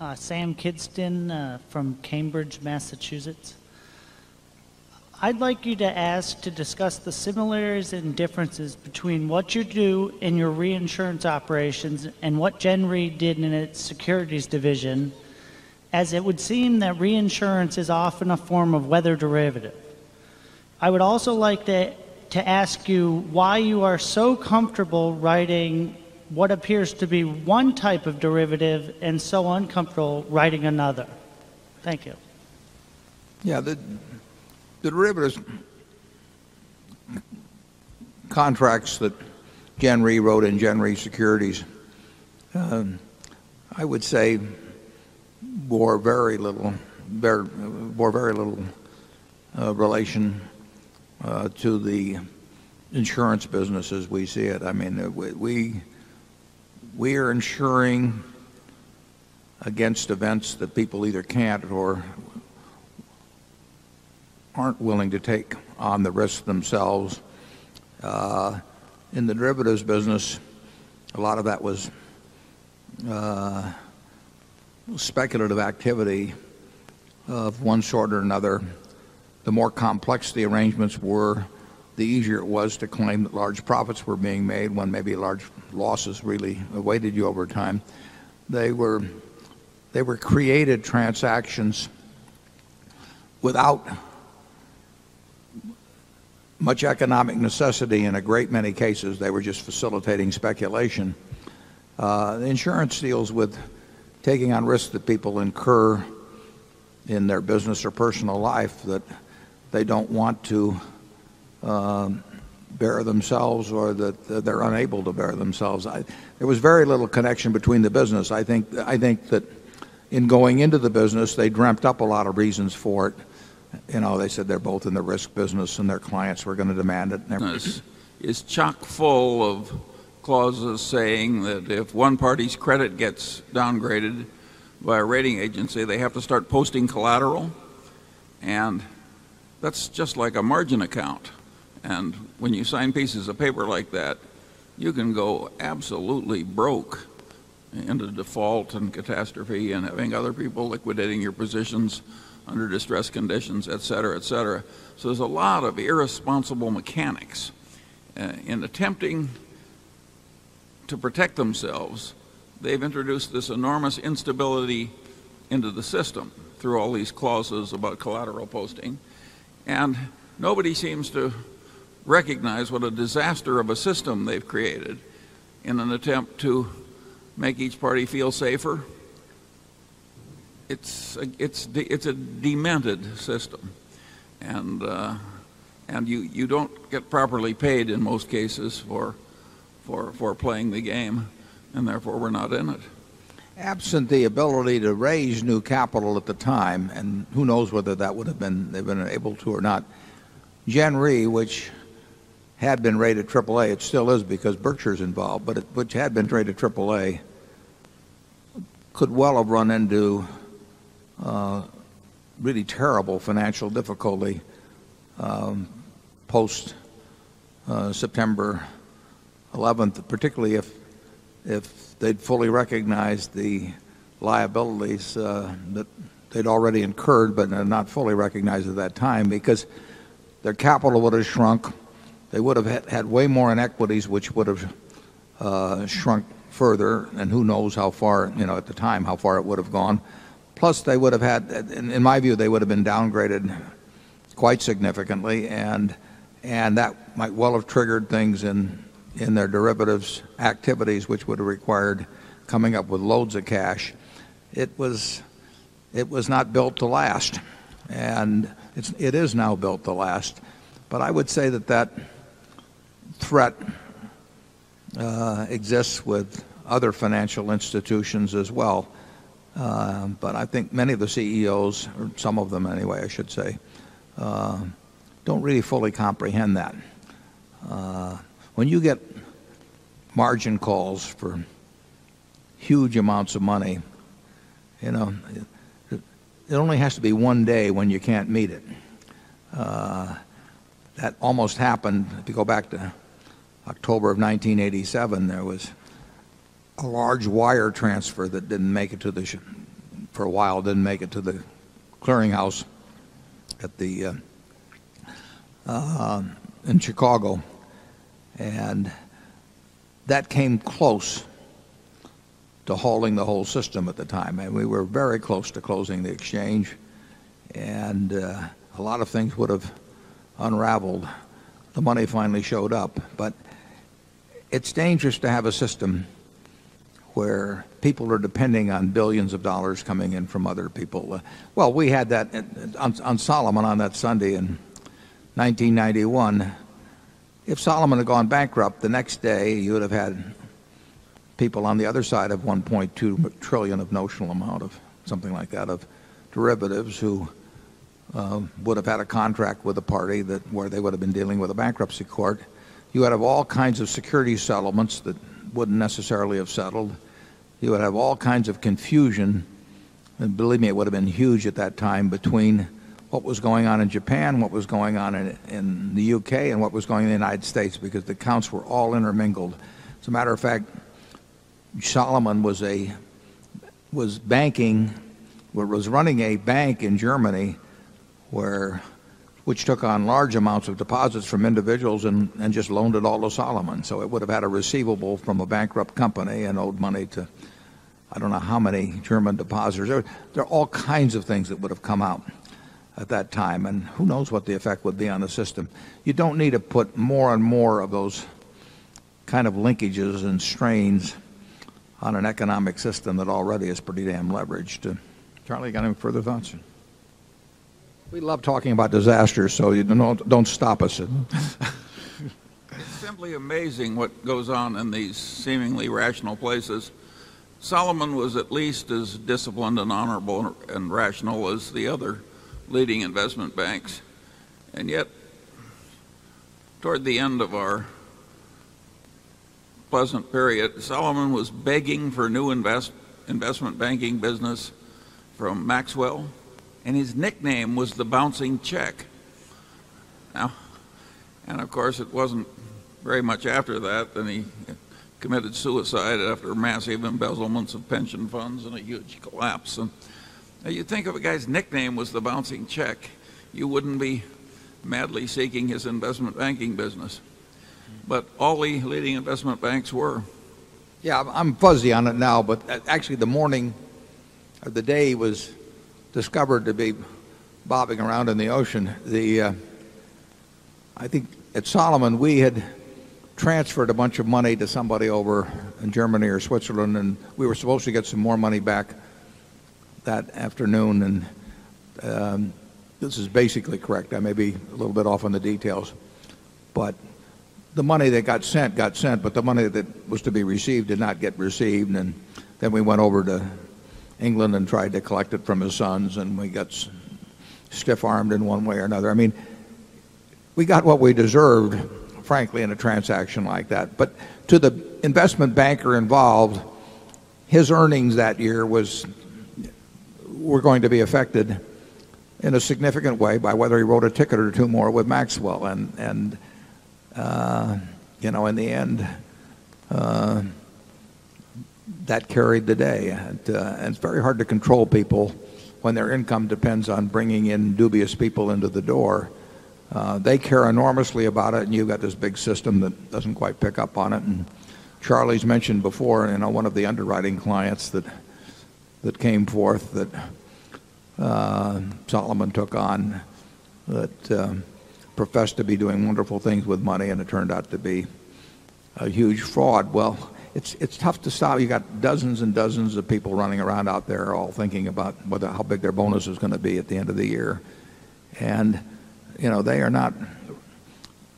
Uh, Sam Kidston uh, from Cambridge, Massachusetts. I'd like you to ask to discuss the similarities and differences between what you do in your reinsurance operations and what Gen Re did in its securities division, as it would seem that reinsurance is often a form of weather derivative. I would also like to, to ask you why you are so comfortable writing what appears to be one type of derivative and so uncomfortable writing another. Thank you. Yeah, the, the derivatives contracts that Gen Re wrote in Gen Re Securities, um, I would say bore very little bore very little uh, relation uh, to the insurance business as we see it. I mean, we we are insuring against events that people either can't or aren't willing to take on the risk themselves. Uh, in the derivatives business, a lot of that was uh, speculative activity of one sort or another. The more complex the arrangements were, the easier it was to claim that large profits were being made when maybe large losses really awaited you over time. They were they were created transactions without much economic necessity in a great many cases. They were just facilitating speculation. Uh, insurance deals with taking on risks that people incur in their business or personal life that they don't want to Um, bear themselves or that they're unable to bear themselves. There was very little connection between the business. I think that in going into the business, they dreamt up a lot of reasons for it. You know, they said they're both in the risk business and their clients were going to demand it. it. Is chock full of clauses saying that if one party's credit gets downgraded by a rating agency, they have to start posting collateral. And that's just like a margin account. And when you sign pieces of paper like that, you can go absolutely broke into default and catastrophe and having other people liquidating your positions under distress conditions, et cetera, et cetera. So there's a lot of irresponsible mechanics uh, in attempting to protect themselves. They've introduced this enormous instability into the system through all these clauses about collateral posting. And nobody seems to recognize what a disaster of a system they've created in an attempt to make each party feel safer it's it's it's a demented system and uh, and you you don't get properly paid in most cases for for for playing the game and therefore we're not in it. Absent the ability to raise new capital at the time and who knows whether that would have been they've been able to or not. Gen Re, which had been rated AAA, it still is because Berkshire is involved, but which had been rated AAA, could well have run into uh, really terrible financial difficulty um, post uh, September 11th, particularly if they'd fully recognized the liabilities uh, that they'd already incurred but not fully recognized at that time because their capital would have shrunk. They would have had way more inequities which would have uh, shrunk further and who knows how far, you know, at the time how far it would have gone. Plus they would have had in my view, they would have been downgraded quite significantly and and that might well have triggered things in in their derivatives activities which would have required coming up with loads of cash. It was it was not built to last and it is now built to last. But I would say that that threat uh, exists with other financial institutions as well. Um, but I think many of the CEOs or some of them anyway I should say, uh, don't really fully comprehend that. Uh, when you get margin calls for huge amounts of money, you know, it only has to be one day when you can't meet it. That almost happened. If you go back to October of 1987, there was a large wire transfer that didn't make it to the for a while didn't make it to the clearinghouse at the uh, uh, in Chicago, and that came close to halting the whole system at the time. And we were very close to closing the exchange, and uh, a lot of things would have unraveled. The money finally showed up, but it's dangerous to have a system where people are depending on billions of dollars coming in from other people. Uh, well, we had that on, on Salomon on that Sunday in 1991. If Salomon had gone bankrupt the next day, you would have had people on the other side of 1.2 trillion of notional amount of something like that of derivatives who uh, would have had a contract with a party that where they would have been dealing with a bankruptcy court. You would have all kinds of security settlements that wouldn't necessarily have settled. You would have all kinds of confusion, and believe me, it would have been huge at that time between what was going on in Japan, what was going on in, in the UK, and what was going on in the United States because the accounts were all intermingled. As a matter of fact, Salomon was a was banking, was running a bank in Germany where which took on large amounts of deposits from individuals and, just loaned it all to Salomon. So it would have had a receivable from a bankrupt company and owed money to I don't know how many German depositors. There, are all kinds of things that would have come out at that time, and who knows what the effect would be on the system. You don't need to put more and more of those kind of linkages and strains on an economic system that already is pretty damn leveraged. Uh, Charlie, got any further thoughts? We love talking about disasters, so you don't, don't stop us. It's simply amazing what goes on in these seemingly rational places. Salomon was at least as disciplined and honorable and rational as the other leading investment banks. And yet, toward the end of our pleasant period, Salomon was begging for new invest, investment banking business from Maxwell, and his nickname was the bouncing check. Now, and of course, it wasn't very much after that that he committed suicide after massive embezzlements of pension funds and a huge collapse. And you think if a guy's nickname was the bouncing check, you wouldn't be madly seeking his investment banking business. But all the leading investment banks were. Yeah, I'm fuzzy on it now, but uh, actually the morning or the day was discovered to be bobbing around in the ocean. The uh, I think at Salomon we had transferred a bunch of money to somebody over in Germany or Switzerland, and we were supposed to get some more money back that afternoon. And um, this is basically correct. I may be a little bit off on the details, but the money that got sent got sent, but the money that was to be received did not get received. And then we went over to England and tried to collect it from his sons, and we got stiff armed in one way or another. I mean, we got what we deserved frankly, in a transaction like that. But to the investment banker involved, his earnings that year was were going to be affected in a significant way by whether he wrote a ticket or two more with Maxwell. And, and uh, you know, in the end, uh, that carried the day. And, uh, and it's very hard to control people when their income depends on bringing in dubious people into the door. Uh, they care enormously about it, and you've got this big system that doesn't quite pick up on it. And Charlie's mentioned before, you know, one of the underwriting clients that that came forth that uh, Salomon took on that uh, professed to be doing wonderful things with money, and it turned out to be a huge fraud. Well, it's it's tough to stop. You got dozens and dozens of people running around out there, all thinking about whether how big their bonus is going to be at the end of the year, and you know, they are not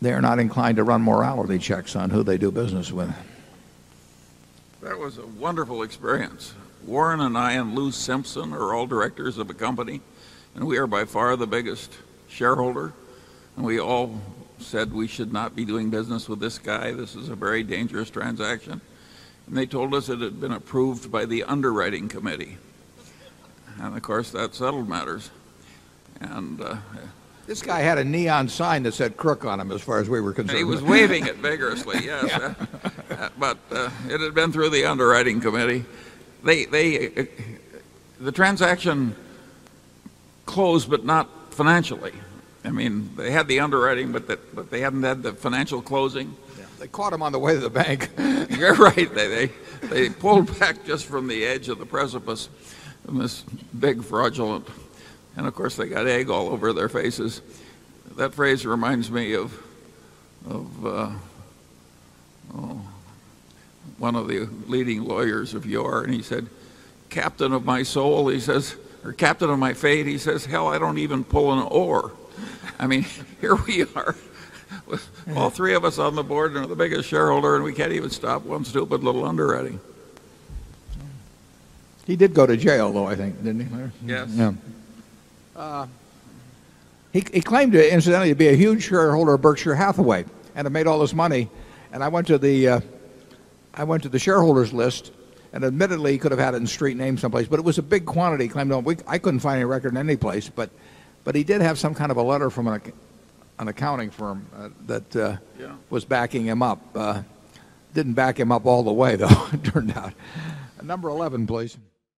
they are not inclined to run morality checks on who they do business with. That was a wonderful experience. Warren and I and Lou Simpson are all directors of a company, and we are by far the biggest shareholder. And we all said we should not be doing business with this guy. This is a very dangerous transaction. And they told us it had been approved by the underwriting committee. And of course, that settled matters. And uh, this guy had a neon sign that said crook on him as far as we were concerned. He was waving it vigorously, yes. yeah. uh, but uh, it had been through the underwriting committee. They, they uh, the transaction closed, but not financially. I mean, they had the underwriting, but that, but they hadn't had the financial closing. They caught him on the way to the bank. You're right. They, they, they pulled back just from the edge of the precipice from this big fraudulent. And of course, they got egg all over their faces. That phrase reminds me of, of uh, oh, one of the leading lawyers of yore. And he said, Captain of my soul, he says, or Captain of my fate, he says, hell, I don't even pull an oar. I mean, here we are all three of us on the board and the biggest shareholder, and we can't even stop one stupid little underwriting. He did go to jail, though, I think, didn't he? Yes. Yeah. Uh, he, he claimed to, incidentally, to be a huge shareholder of Berkshire Hathaway and have made all this money. And I went to the, uh, I went to the shareholders list, and admittedly, he could have had it in street name someplace, but it was a big quantity. He claimed, on, we, I couldn't find any record in any place, but, but he did have some kind of a letter from an, ac- an accounting firm uh, that uh, Yeah. was backing him up. Uh, didn't back him up all the way, though, it turned out. Number 11, please.